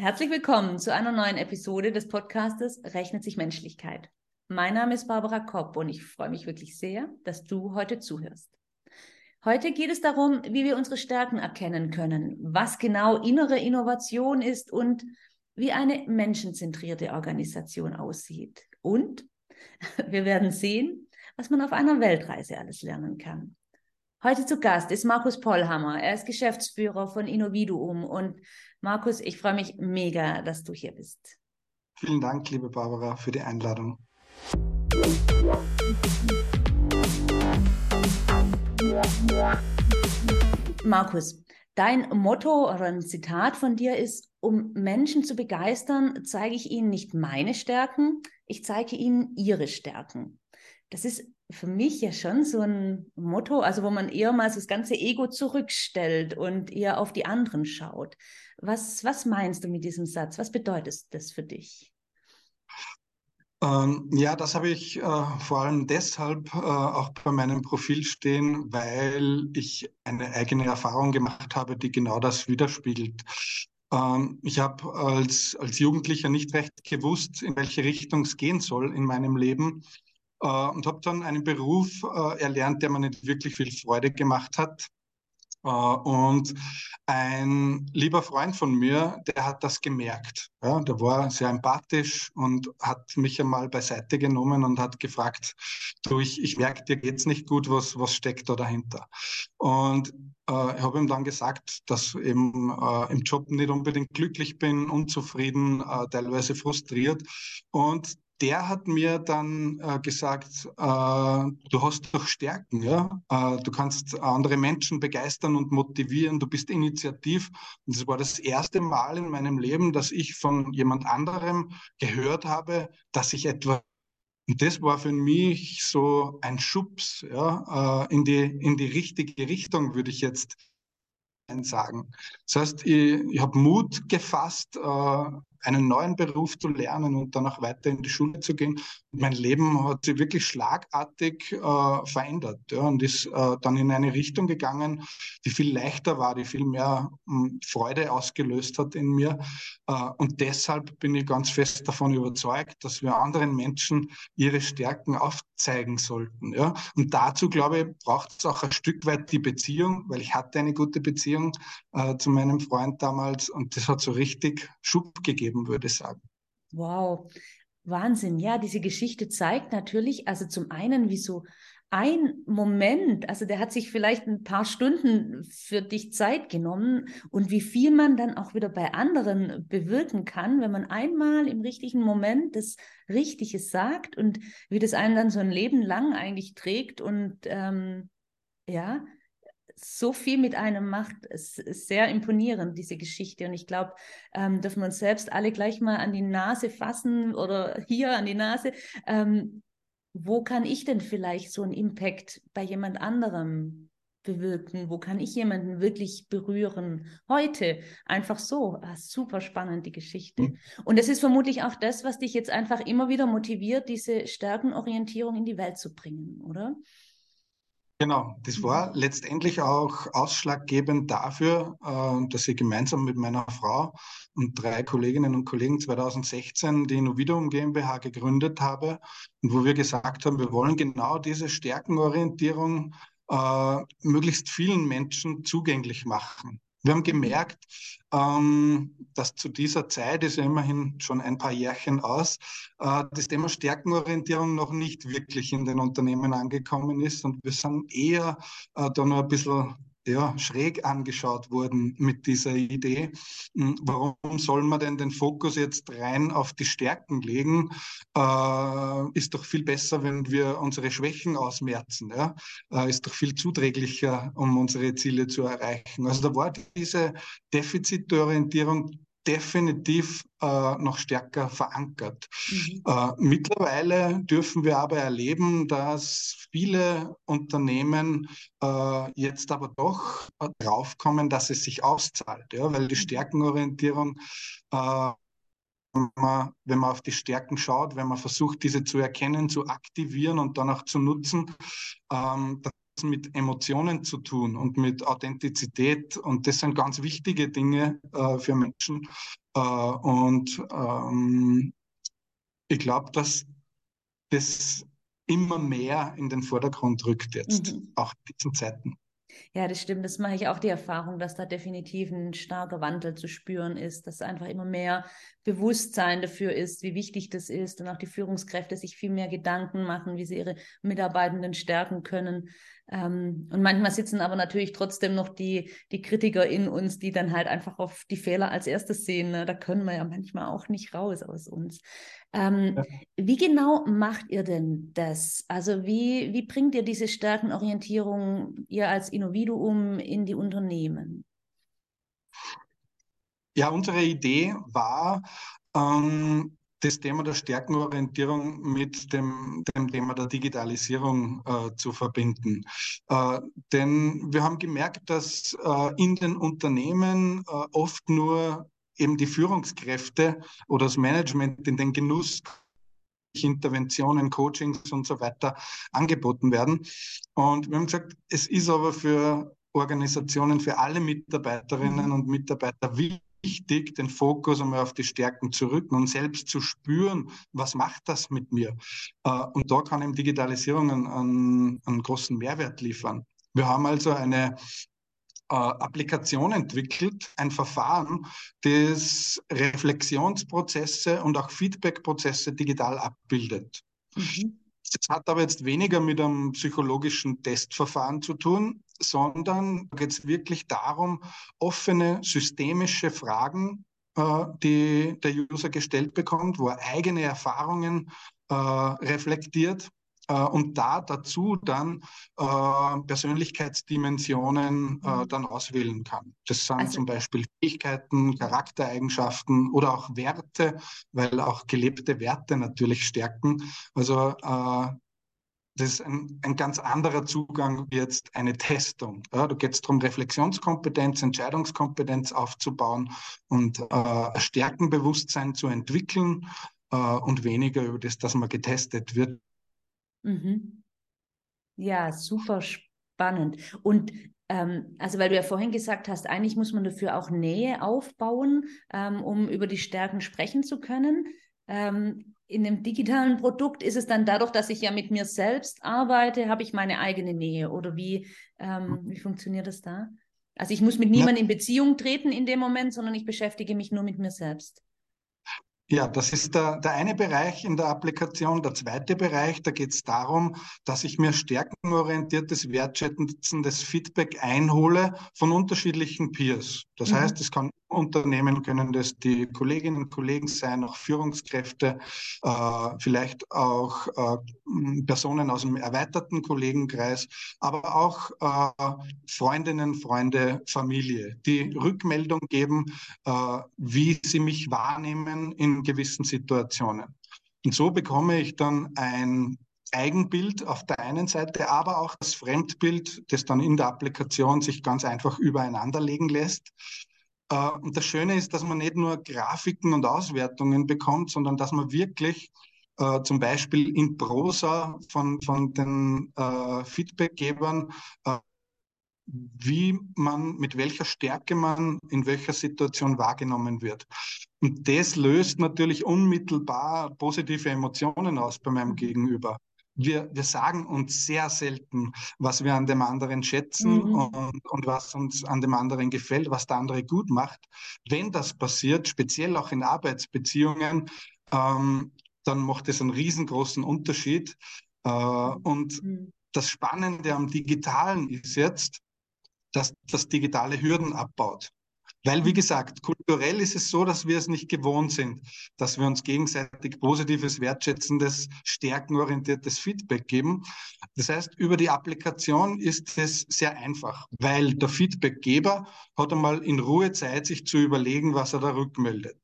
Herzlich willkommen zu einer neuen Episode des Podcastes Rechnet sich Menschlichkeit. Mein Name ist Barbara Kopp und ich freue mich wirklich sehr, dass du heute zuhörst. Heute geht es darum, wie wir unsere Stärken erkennen können, was genau innere Innovation ist und wie eine menschenzentrierte Organisation aussieht. Und wir werden sehen, was man auf einer Weltreise alles lernen kann. Heute zu Gast ist Markus Pollhammer. Er ist Geschäftsführer von Innoviduum und Markus, ich freue mich mega, dass du hier bist. Vielen Dank, liebe Barbara, für die Einladung. Markus, dein Motto oder ein Zitat von dir ist, um Menschen zu begeistern, zeige ich ihnen nicht meine Stärken, ich zeige ihnen ihre Stärken. Das ist für mich ja schon so ein Motto, also wo man eher mal das ganze Ego zurückstellt und eher auf die anderen schaut. Was, was meinst du mit diesem Satz? Was bedeutet das für dich? Ähm, ja, das habe ich äh, vor allem deshalb äh, auch bei meinem Profil stehen, weil ich eine eigene Erfahrung gemacht habe, die genau das widerspiegelt. Ähm, ich habe als, als Jugendlicher nicht recht gewusst, in welche Richtung es gehen soll in meinem Leben äh, und habe dann einen Beruf äh, erlernt, der mir nicht wirklich viel Freude gemacht hat. Äh, und ein lieber Freund von mir, der hat das gemerkt. Ja, der war sehr empathisch und hat mich einmal beiseite genommen und hat gefragt, du, ich, ich merke, dir geht's nicht gut, was, was steckt da dahinter? Und äh, ich habe ihm dann gesagt, dass eben äh, im Job nicht unbedingt glücklich bin, unzufrieden, teilweise frustriert. Und der hat mir dann äh, gesagt, äh, du hast doch Stärken, ja. Äh, du kannst andere Menschen begeistern und motivieren, du bist initiativ. Und es war das erste Mal in meinem Leben, dass ich von jemand anderem gehört habe, dass ich etwas und das war für mich so ein Schubs ja, äh, in, die, in die richtige Richtung, würde ich jetzt sagen. Das heißt, ich, ich habe Mut gefasst, äh, einen neuen Beruf zu lernen und dann auch weiter in die Schule zu gehen. Mein Leben hat sich wirklich schlagartig äh, verändert ja, und ist äh, dann in eine Richtung gegangen, die viel leichter war, die viel mehr mh, hm, Freude ausgelöst hat in mir. Äh, und deshalb bin ich ganz fest davon überzeugt, dass wir anderen Menschen ihre Stärken aufzeigen sollten. Ja. Und dazu, glaube ich, braucht es auch ein Stück weit die Beziehung, weil ich hatte eine gute Beziehung äh, zu meinem Freund damals und das hat so richtig Schub gegeben geben, würde ich sagen. Wow, Wahnsinn. Ja, diese Geschichte zeigt natürlich, also zum einen, wie so ein Moment, also der hat sich vielleicht ein paar Stunden für dich Zeit genommen und wie viel man dann auch wieder bei anderen bewirken kann, wenn man einmal im richtigen Moment das Richtige sagt und wie das einen dann so ein Leben lang eigentlich trägt und ähm, ja, so viel mit einem macht. Es ist sehr imponierend, diese Geschichte. Und ich glaube, ähm, dürfen wir uns selbst alle gleich mal an die Nase fassen oder hier an die Nase. Ähm, wo kann ich denn vielleicht so einen Impact bei jemand anderem bewirken? Wo kann ich jemanden wirklich berühren? Heute einfach so. Ah, super spannend, die Geschichte. Mhm. Und es ist vermutlich auch das, was dich jetzt einfach immer wieder motiviert, diese Stärkenorientierung in die Welt zu bringen, oder? Genau, das war letztendlich auch ausschlaggebend dafür, äh, dass ich gemeinsam mit meiner Frau und drei Kolleginnen und Kollegen 2016 die Innoviduum GmbH gegründet habe und wo wir gesagt haben, wir wollen genau diese Stärkenorientierung äh, möglichst vielen Menschen zugänglich machen. Wir haben gemerkt, ähm, dass zu dieser Zeit, ist ja immerhin schon ein paar Jährchen aus, äh, das Thema Stärkenorientierung noch nicht wirklich in den Unternehmen angekommen ist und wir sind eher äh, da noch ein bisschen ja, schräg angeschaut wurden mit dieser Idee. Hm, warum soll man denn den Fokus jetzt rein auf die Stärken legen? Äh, ist doch viel besser, wenn wir unsere Schwächen ausmerzen. Ja? Äh, ist doch viel zuträglicher, um unsere Ziele zu erreichen. Also da war diese Defizitorientierung definitiv äh, noch stärker verankert. Mhm. Äh, mittlerweile dürfen wir aber erleben, dass viele Unternehmen äh, jetzt aber doch draufkommen, dass es sich auszahlt, ja, weil die mhm. Stärkenorientierung äh, wenn man, wenn man auf die Stärken schaut, wenn man versucht, diese zu erkennen, zu aktivieren und dann auch zu nutzen, ähm, mit Emotionen zu tun und mit Authentizität. Und das sind ganz wichtige Dinge äh, für Menschen. Äh, und ähm, ich glaube, dass das immer mehr in den Vordergrund rückt jetzt, mhm. auch in diesen Zeiten. Ja, das stimmt. Das mache ich auch die Erfahrung, dass da definitiv ein starker Wandel zu spüren ist, dass einfach immer mehr Bewusstsein dafür ist, wie wichtig das ist und auch die Führungskräfte sich viel mehr Gedanken machen, wie sie ihre Mitarbeitenden stärken können. Ähm, und manchmal sitzen aber natürlich trotzdem noch die, die Kritiker in uns, die dann halt einfach auf die Fehler als erstes sehen. Ne? Da können wir ja manchmal auch nicht raus aus uns. Ähm, ja. Wie genau macht ihr denn das? Also wie, wie bringt ihr diese Stärkenorientierung ihr als Individuum in die Unternehmen? Ja, unsere Idee war, ähm, das Thema der Stärkenorientierung mit dem, dem Thema der Digitalisierung äh, zu verbinden. Äh, denn wir haben gemerkt, dass äh, in den Unternehmen äh, oft nur eben die Führungskräfte oder das Management in den Genuss Interventionen, Coachings und so weiter angeboten werden. Und wir haben gesagt, es ist aber für Organisationen, für alle Mitarbeiterinnen mhm. und Mitarbeiter wichtig, wichtig, den Fokus einmal auf die Stärken zu rücken und selbst zu spüren, was macht das mit mir. Äh, und da kann eben Digitalisierung einen, einen, großen Mehrwert liefern. Wir haben also eine äh, Applikation entwickelt, ein Verfahren, das Reflexionsprozesse und auch Feedbackprozesse digital abbildet. Mhm. Das hat aber jetzt weniger mit einem psychologischen Testverfahren zu tun, sondern geht es wirklich darum, offene systemische Fragen, äh, die der User gestellt bekommt, wo er eigene Erfahrungen äh, reflektiert und da dazu dann äh, Persönlichkeitsdimensionen äh, mhm. dann auswählen kann. Das sind also, zum Beispiel Fähigkeiten, Charaktereigenschaften oder auch Werte, weil auch gelebte Werte natürlich stärken. Also äh, das ist ein, ein, ganz anderer Zugang wie jetzt eine Testung. Ja, da geht es darum, Reflexionskompetenz, Entscheidungskompetenz aufzubauen und äh, Stärkenbewusstsein zu entwickeln äh, und weniger über das, dass man getestet wird. Mhm. Ja, super spannend. Und ähm, also weil du ja vorhin gesagt hast, eigentlich muss man dafür auch Nähe aufbauen, ähm, um über die Stärken sprechen zu können. Ähm, in dem digitalen Produkt ist es dann dadurch, dass ich ja mit mir selbst arbeite, habe ich meine eigene Nähe oder wie, ähm, wie funktioniert das da? Also ich muss mit niemandem in Beziehung treten in dem Moment, sondern ich beschäftige mich nur mit mir selbst. Ja, das ist der, der eine Bereich in der Applikation. Der zweite Bereich, da geht es darum, dass ich mir stärkenorientiertes, wertschätzendes Feedback einhole von unterschiedlichen Peers. Das mhm. heißt, es kann Unternehmen können das die Kolleginnen und Kollegen sein, auch Führungskräfte, äh, vielleicht auch äh, Personen aus dem erweiterten Kollegenkreis, aber auch äh, Freundinnen, Freunde, Familie, die Rückmeldung geben, wie sie mich wahrnehmen in gewissen Situationen. Und so bekomme ich dann ein Eigenbild auf der einen Seite, aber auch das Fremdbild, das dann in der Applikation sich ganz einfach übereinander legen lässt. Äh, und das Schöne ist, dass man nicht nur Grafiken und Auswertungen bekommt, sondern dass man wirklich äh, zum Beispiel in Prosa von, von den äh, Feedbackgebern, äh, wie man, mit welcher Stärke man in welcher Situation wahrgenommen wird. Und das löst natürlich unmittelbar positive Emotionen aus bei meinem Gegenüber wir, wir sagen uns sehr selten, was wir an dem anderen schätzen mhm. und, und was uns an dem anderen gefällt, was der andere gut macht. Wenn das passiert, speziell auch in Arbeitsbeziehungen, ähm, dann macht es einen riesengroßen Unterschied. Äh, und mhm. das Spannende am Digitalen ist jetzt, dass das digitale Hürden abbaut. Weil, wie gesagt, kulturell ist es so, dass wir es nicht gewohnt sind, dass wir uns gegenseitig positives, wertschätzendes, stärkenorientiertes Feedback geben. Das heißt, über die Applikation ist es sehr einfach, weil der Feedbackgeber hat einmal in Ruhe Zeit, sich zu überlegen, was er da rückmeldet.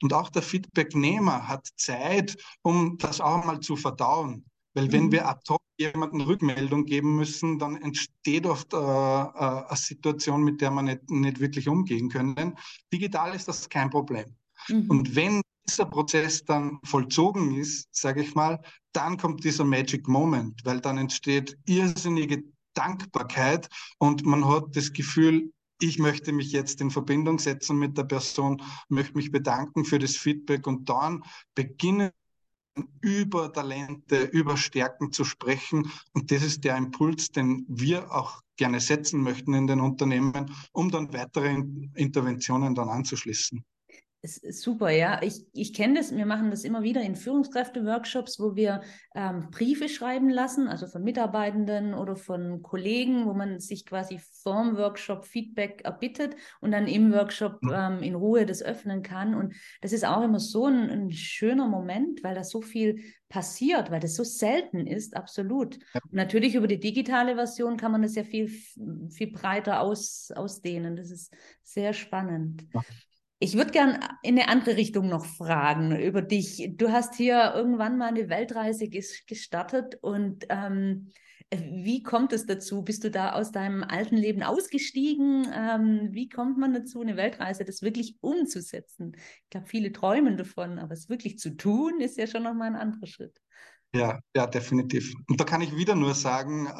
Und auch der Feedbacknehmer hat Zeit, um das auch mal zu verdauen. Weil wenn mhm. wir ad hoc jemanden Rückmeldung geben müssen, dann entsteht oft äh, äh, eine Situation, mit der man nicht, nicht wirklich umgehen können. Digital ist das kein Problem. Mhm. Und wenn dieser Prozess dann vollzogen ist, sage ich mal, dann kommt dieser Magic Moment, weil dann entsteht irrsinnige Dankbarkeit und man hat das Gefühl, ich möchte mich jetzt in Verbindung setzen mit der Person, möchte mich bedanken für das Feedback und dann beginnen über Talente, über Stärken zu sprechen. Und das ist der Impuls, den wir auch gerne setzen möchten in den Unternehmen, um dann weitere Interventionen dann anzuschließen ist super, ja. Ich, ich kenne das, wir machen das immer wieder in Führungskräfte-Workshops, wo wir ähm, Briefe schreiben lassen, also von Mitarbeitenden oder von Kollegen, wo man sich quasi vorm Workshop Feedback erbittet und dann im Workshop ähm, in Ruhe das öffnen kann. Und das ist auch immer so ein, ein schöner Moment, weil da so viel passiert, weil das so selten ist, absolut. Und natürlich über die digitale Version kann man das ja viel, viel breiter aus, ausdehnen. Das ist sehr spannend. Ich würde gern in eine andere Richtung noch fragen über dich. Du hast hier irgendwann mal eine Weltreise gestartet und ähm, wie kommt es dazu? Bist du da aus deinem alten Leben ausgestiegen? Ähm, wie kommt man dazu, eine Weltreise das wirklich umzusetzen? Ich glaube, viele träumen davon, aber es wirklich zu tun, ist ja schon nochmal ein anderer Schritt. Ja, ja, definitiv. Und da kann ich wieder nur sagen, äh,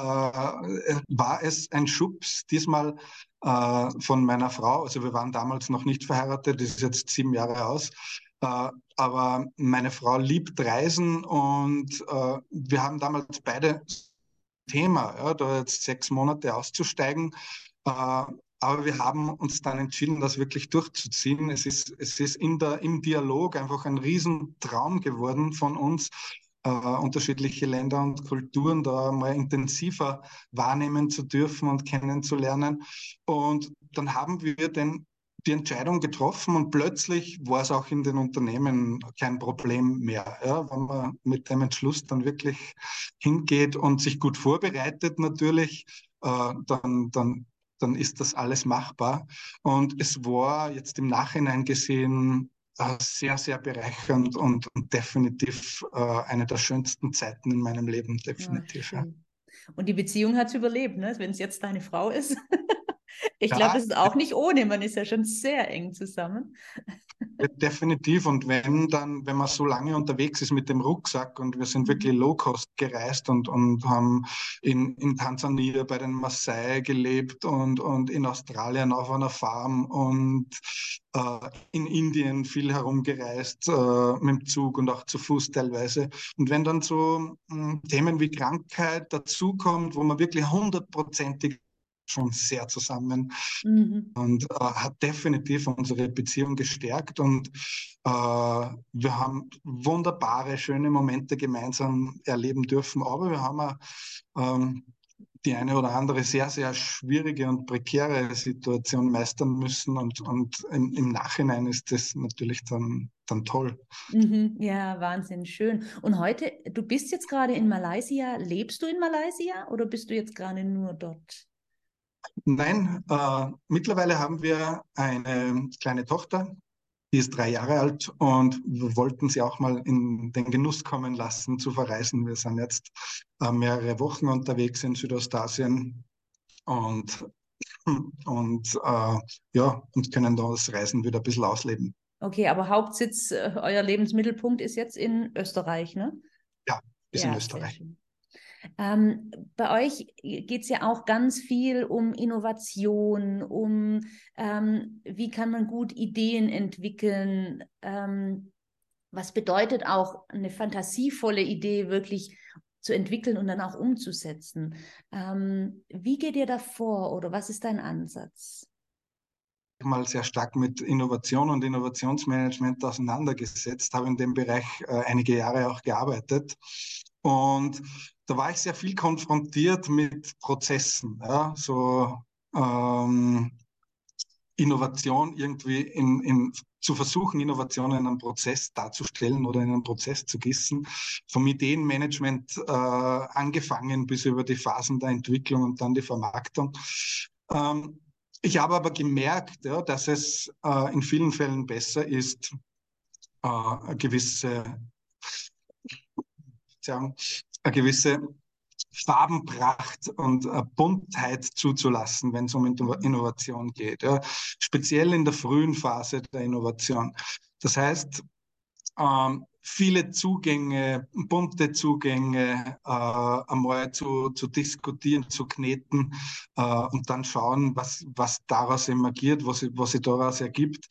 war es ein Schubs diesmal äh, von meiner Frau. Also wir waren damals noch nicht verheiratet, das ist jetzt sieben Jahre aus. Äh, aber meine Frau liebt Reisen und äh, wir haben damals beide Thema, ja, da jetzt sechs Monate auszusteigen. Äh, aber wir haben uns dann entschieden, das wirklich durchzuziehen. Es ist, es ist in der, im Dialog einfach ein Riesentraum geworden von uns, äh, unterschiedliche Länder und Kulturen da mal intensiver wahrnehmen zu dürfen und kennenzulernen. Und dann haben wir den, die Entscheidung getroffen und plötzlich war es auch in den Unternehmen kein Problem mehr. Ja, wenn man mit dem Entschluss dann wirklich hingeht und sich gut vorbereitet natürlich, äh, dann, dann dann ist das alles machbar. Und es war jetzt im Nachhinein gesehen sehr, sehr bereichernd und, und definitiv äh, eine der schönsten Zeiten in meinem Leben, definitiv. Ja, und die Beziehung hat es überlebt, ne? wenn es jetzt deine Frau ist. ich glaube, das ist auch nicht ohne, man ist ja schon sehr eng zusammen. Definitiv. Und wenn dann, wenn man so lange unterwegs ist mit dem Rucksack und wir sind mhm. wirklich Low-Cost gereist und, und haben in, in Tansania bei den Maasai gelebt und, und in Australien auf einer Farm und äh, in Indien viel herumgereist, äh, mit dem Zug und auch zu Fuß teilweise. Und wenn dann so mh, hm, Themen wie Krankheit dazukommt, wo man wirklich hundertprozentig schon sehr zusammen mhm. und äh, hat definitiv unsere Beziehung gestärkt und äh, wir haben wunderbare, schöne Momente gemeinsam erleben dürfen, aber wir haben auch ähm, die eine oder andere sehr, sehr schwierige und prekäre Situation meistern müssen und, und im, im Nachhinein ist das natürlich dann, dann toll. Mhm, ja, Wahnsinn, schön. Und heute, du bist jetzt gerade in Malaysia, lebst du in Malaysia oder bist du jetzt gerade nur dort? Nein, äh, mittlerweile haben wir eine kleine Tochter, die ist drei Jahre alt und wir wollten sie auch mal in den Genuss kommen lassen zu verreisen. Wir sind jetzt äh, mehrere Wochen unterwegs in Südostasien und, und äh, ja, und können das Reisen wieder ein bisschen ausleben. Okay, aber Hauptsitz, äh, euer Lebensmittelpunkt ist jetzt in Österreich, ne? Ja, ist ja, in Österreich. Ähm, bei euch geht es ja auch ganz viel um Innovation, um ähm, wie kann man gut Ideen entwickeln. Ähm, was bedeutet auch eine fantasievolle Idee wirklich zu entwickeln und dann auch umzusetzen? Ähm, wie geht ihr da vor oder was ist dein Ansatz? mal sehr stark mit Innovation und Innovationsmanagement auseinandergesetzt, habe in dem Bereich äh, einige Jahre auch gearbeitet. Und da war ich sehr viel konfrontiert mit Prozessen, ja, so ähm, Innovation irgendwie in, in, zu versuchen, Innovation in einem Prozess darzustellen oder in einen Prozess zu gießen, vom Ideenmanagement äh, angefangen bis über die Phasen der Entwicklung und dann die Vermarktung. Ähm, ich habe aber gemerkt, ja, dass es äh, in vielen Fällen besser ist, äh, gewisse sagen, eine gewisse Farbenpracht und Buntheit zuzulassen, wenn es um Innovation geht. Ja. Speziell in der frühen Phase der Innovation. Das heißt, ähm, viele Zugänge, bunte Zugänge äh, einmal zu, zu diskutieren, zu kneten äh, und dann schauen, was, was daraus emergiert, was, was sich daraus ergibt.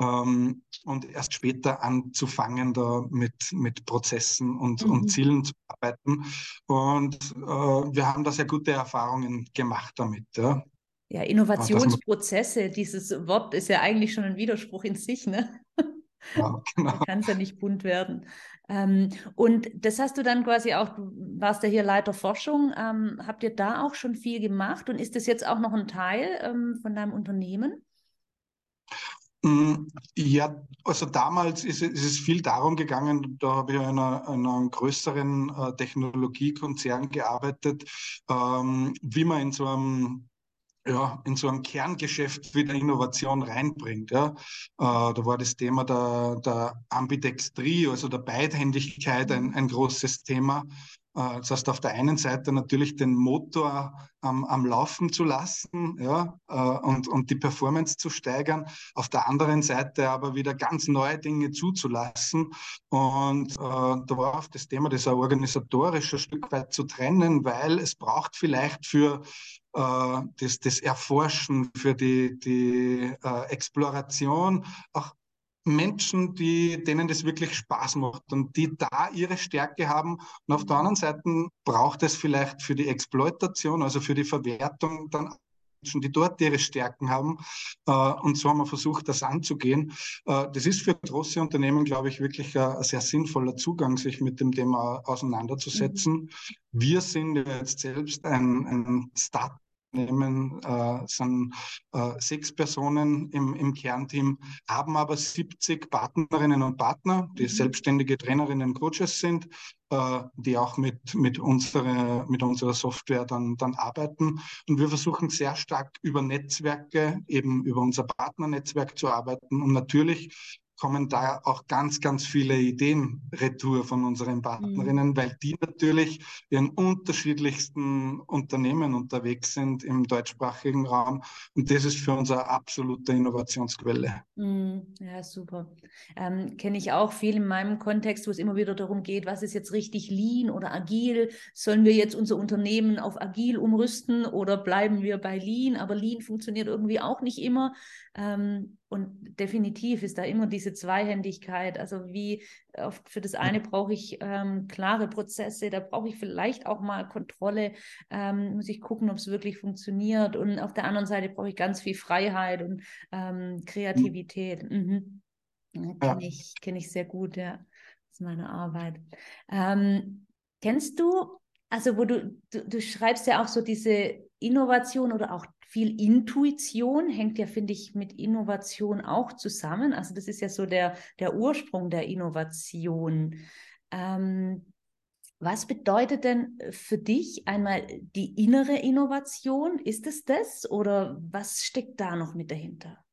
Ähm, und erst später anzufangen, da mit, mit Prozessen und, mhm. und Zielen zu arbeiten. Und äh, wir haben da sehr gute Erfahrungen gemacht damit. Ja. Ja, Innovationsprozesse, dieses Wort ist ja eigentlich schon ein Widerspruch in sich, ne? Ja, genau. Kann es ja nicht bunt werden. Ähm, und das hast du dann quasi auch, du warst ja hier Leiter Forschung, ähm, habt ihr da auch schon viel gemacht und ist das jetzt auch noch ein Teil ähm, von deinem Unternehmen? Mm, ja, also damals ist, ist, es viel darum gegangen, da habe ich in einer, in einem größeren äh, Technologiekonzern gearbeitet, ähm, wie man in so einem ja, in so ein Kerngeschäft wieder Innovation reinbringt. Ja. Äh, da war das Thema der, der Ambidextrie, also der Beidhändigkeit, ein, ein großes Thema. Äh, das heißt, auf der einen Seite natürlich den Motor ähm, am Laufen zu lassen ja, äh, und, und die Performance zu steigern, auf der anderen Seite aber wieder ganz neue Dinge zuzulassen. Und äh, da war auch das Thema, das organisatorisch ein Stück weit zu trennen, weil es braucht vielleicht für äh, das, das Erforschen, für die, die äh, Exploration, auch Menschen, die, denen das wirklich Spaß macht und die da ihre Stärke haben. Und auf der anderen Seite braucht es vielleicht für die Exploitation, also für die Verwertung, dann Menschen, die dort ihre Stärken haben. Äh, und so haben wir versucht, das anzugehen. Äh, das ist für große Unternehmen, glaube ich, wirklich ein, sehr sinnvoller Zugang, sich mit dem Thema auseinanderzusetzen. Mhm. Wir sind jetzt selbst ein, ein Start nehmen, äh, sind äh, sechs Personen im, im Kernteam, haben aber 70 Partnerinnen und Partner, die mhm. selbstständige Trainerinnen und Coaches sind, äh, die auch mit, mit, unserer, mit unserer Software dann, dann arbeiten. Und wir versuchen sehr stark über Netzwerke, eben über unser Partnernetzwerk zu arbeiten. Und natürlich kommen da auch ganz, ganz viele Ideen retour von unseren Partnerinnen, mhm. weil die natürlich in unterschiedlichsten Unternehmen unterwegs sind im deutschsprachigen Raum. Und das ist für uns eine absolute Innovationsquelle. Mhm. Ja, super. Ähm, Kenne ich auch viel in meinem Kontext, wo es immer wieder darum geht, was ist jetzt richtig lean oder agil? Sollen wir jetzt unser Unternehmen auf agil umrüsten oder bleiben wir bei lean? Aber lean funktioniert irgendwie auch nicht immer. Ähm, und definitiv ist da immer diese Zweihändigkeit. Also wie oft für das eine brauche ich ähm, klare Prozesse, da brauche ich vielleicht auch mal Kontrolle, ähm, muss ich gucken, ob es wirklich funktioniert. Und auf der anderen Seite brauche ich ganz viel Freiheit und ähm, Kreativität. Mhm. Kenne ja. ich, kenn ich sehr gut, ja. Das ist meine Arbeit. Ähm, kennst du, also wo du, du, du schreibst ja auch so diese Innovation oder auch viel Intuition hängt ja, finde ich, mit Innovation auch zusammen. Also das ist ja so der, der Ursprung der Innovation. Ähm, was bedeutet denn für dich einmal die innere Innovation? Ist es das oder was steckt da noch mit dahinter?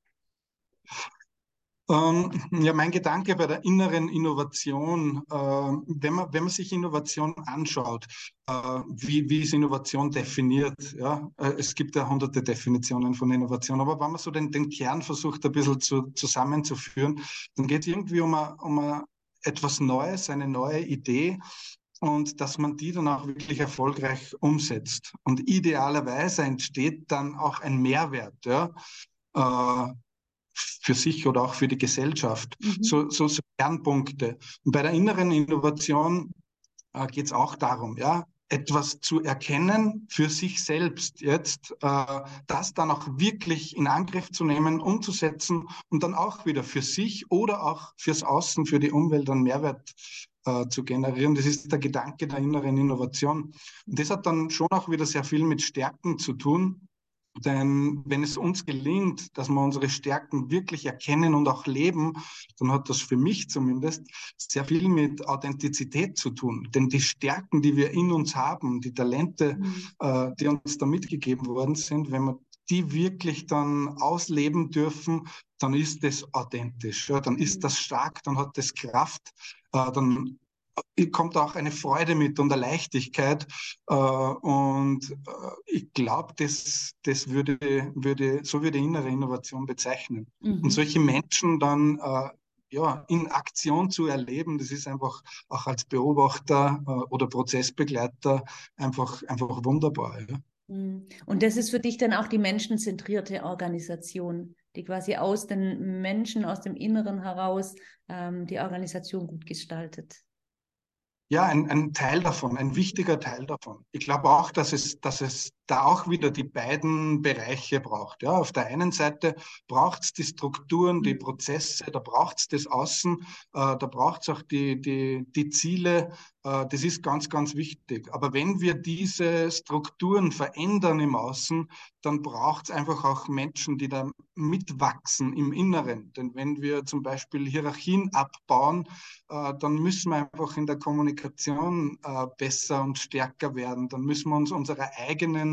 Ähm, ja, mein Gedanke bei der inneren Innovation, äh, wenn, man, wenn man sich Innovation anschaut, äh, wie, wie ist Innovation definiert? Ja? Äh, es gibt ja hunderte Definitionen von Innovation, aber wenn man so den, den Kern versucht, ein bisschen zu, zusammenzuführen, dann geht es irgendwie um, a, um a etwas Neues, eine neue Idee, und dass man die dann auch wirklich erfolgreich umsetzt. Und idealerweise entsteht dann auch ein Mehrwert. Ja? Für sich oder auch für die Gesellschaft. Mhm. So, so, so Kernpunkte. Und bei der inneren Innovation äh, geht es auch darum, ja, etwas zu erkennen für sich selbst jetzt, äh, das dann auch wirklich in Angriff zu nehmen, umzusetzen und dann auch wieder für sich oder auch fürs Außen, für die Umwelt einen Mehrwert äh, zu generieren. Das ist der Gedanke der inneren Innovation. Und das hat dann schon auch wieder sehr viel mit Stärken zu tun. Denn wenn es uns gelingt, dass wir unsere Stärken wirklich erkennen und auch leben, dann hat das für mich zumindest sehr viel mit Authentizität zu tun. Denn die Stärken, die wir in uns haben, die Talente, mhm. äh, die uns da mitgegeben worden sind, wenn wir die wirklich dann ausleben dürfen, dann ist das authentisch, ja, dann ist mhm. das stark, dann hat das Kraft, äh, dann kommt auch eine Freude mit und eine Leichtigkeit. Äh, und äh, ich glaube, das, das würde, würde, so würde innere Innovation bezeichnen. Mhm. Und solche Menschen dann äh, ja, in Aktion zu erleben, das ist einfach auch als Beobachter äh, oder Prozessbegleiter einfach, einfach wunderbar. Ja. Mhm. Und das ist für dich dann auch die menschenzentrierte Organisation, die quasi aus den Menschen, aus dem Inneren heraus ähm, die Organisation gut gestaltet. Ja, ein, ein Teil davon, ein wichtiger Teil davon. Ich glaube auch, dass es, dass es da auch wieder die beiden Bereiche braucht. Ja, auf der einen Seite braucht es die Strukturen, die Prozesse, da braucht es das Außen, äh, da braucht es auch die, die, die Ziele. Äh, das ist ganz, ganz wichtig. Aber wenn wir diese Strukturen verändern im Außen, dann braucht es einfach auch Menschen, die da mitwachsen im Inneren. Denn wenn wir zum Beispiel Hierarchien abbauen, äh, dann müssen wir einfach in der Kommunikation äh, besser und stärker werden. Dann müssen wir uns unsere eigenen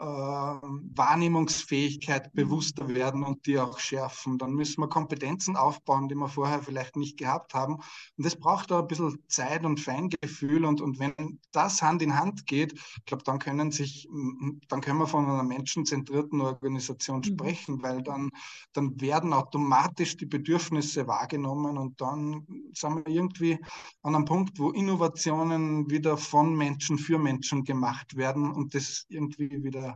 Wahrnehmungsfähigkeit mhm. bewusster werden und die auch schärfen. Dann müssen wir Kompetenzen aufbauen, die wir vorher vielleicht nicht gehabt haben. Und das braucht auch ein bisschen Zeit und Feingefühl. Und, und wenn das Hand in Hand geht, ich glaube, dann können sich, dann können wir von einer menschenzentrierten Organisation mhm. sprechen, weil dann, dann werden automatisch die Bedürfnisse wahrgenommen und dann sind wir irgendwie an einem Punkt, wo Innovationen wieder von Menschen für Menschen gemacht werden und das irgendwie wieder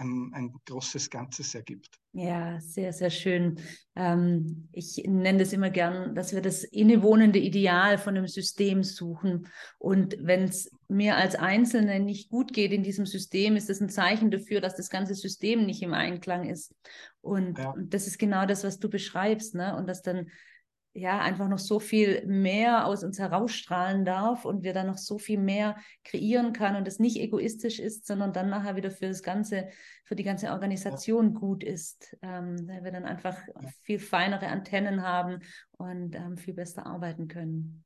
ein, ein großes Ganzes ergibt. Ja, sehr, sehr schön. Ähm, ich nenne das immer gern, dass wir das innewohnende Ideal von einem System suchen. Und wenn es mir als Einzelne nicht gut geht in diesem System, ist das ein Zeichen dafür, dass das ganze System nicht im Einklang ist. Und, ja. das ist genau das, was du beschreibst. Ne? Und dass dann ja einfach noch so viel mehr aus uns herausstrahlen darf und wir dann noch so viel mehr kreieren kann und es nicht egoistisch ist, sondern dann nachher wieder für das ganze, für die ganze Organisation gut ist, ähm, weil wir dann einfach viel feinere Antennen haben und ähm, viel besser arbeiten können.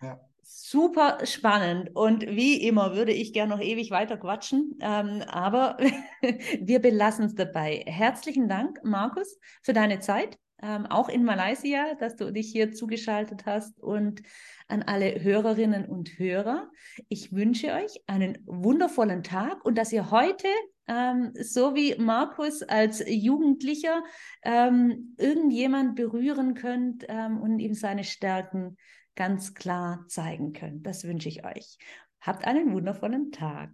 Ja. Super spannend und wie immer würde ich gerne noch ewig weiter quatschen, ähm, aber wir belassen es dabei. Herzlichen Dank, Markus, für deine Zeit ähm, auch in Malaysia, dass du dich hier zugeschaltet hast und an alle Hörerinnen und Hörer. Ich wünsche euch einen wundervollen Tag und dass ihr heute, ähm, so wie Markus als Jugendlicher, ähm, irgendjemand berühren könnt ähm, und ihm seine Stärken ganz klar zeigen könnt. Das wünsche ich euch. Habt einen wundervollen Tag.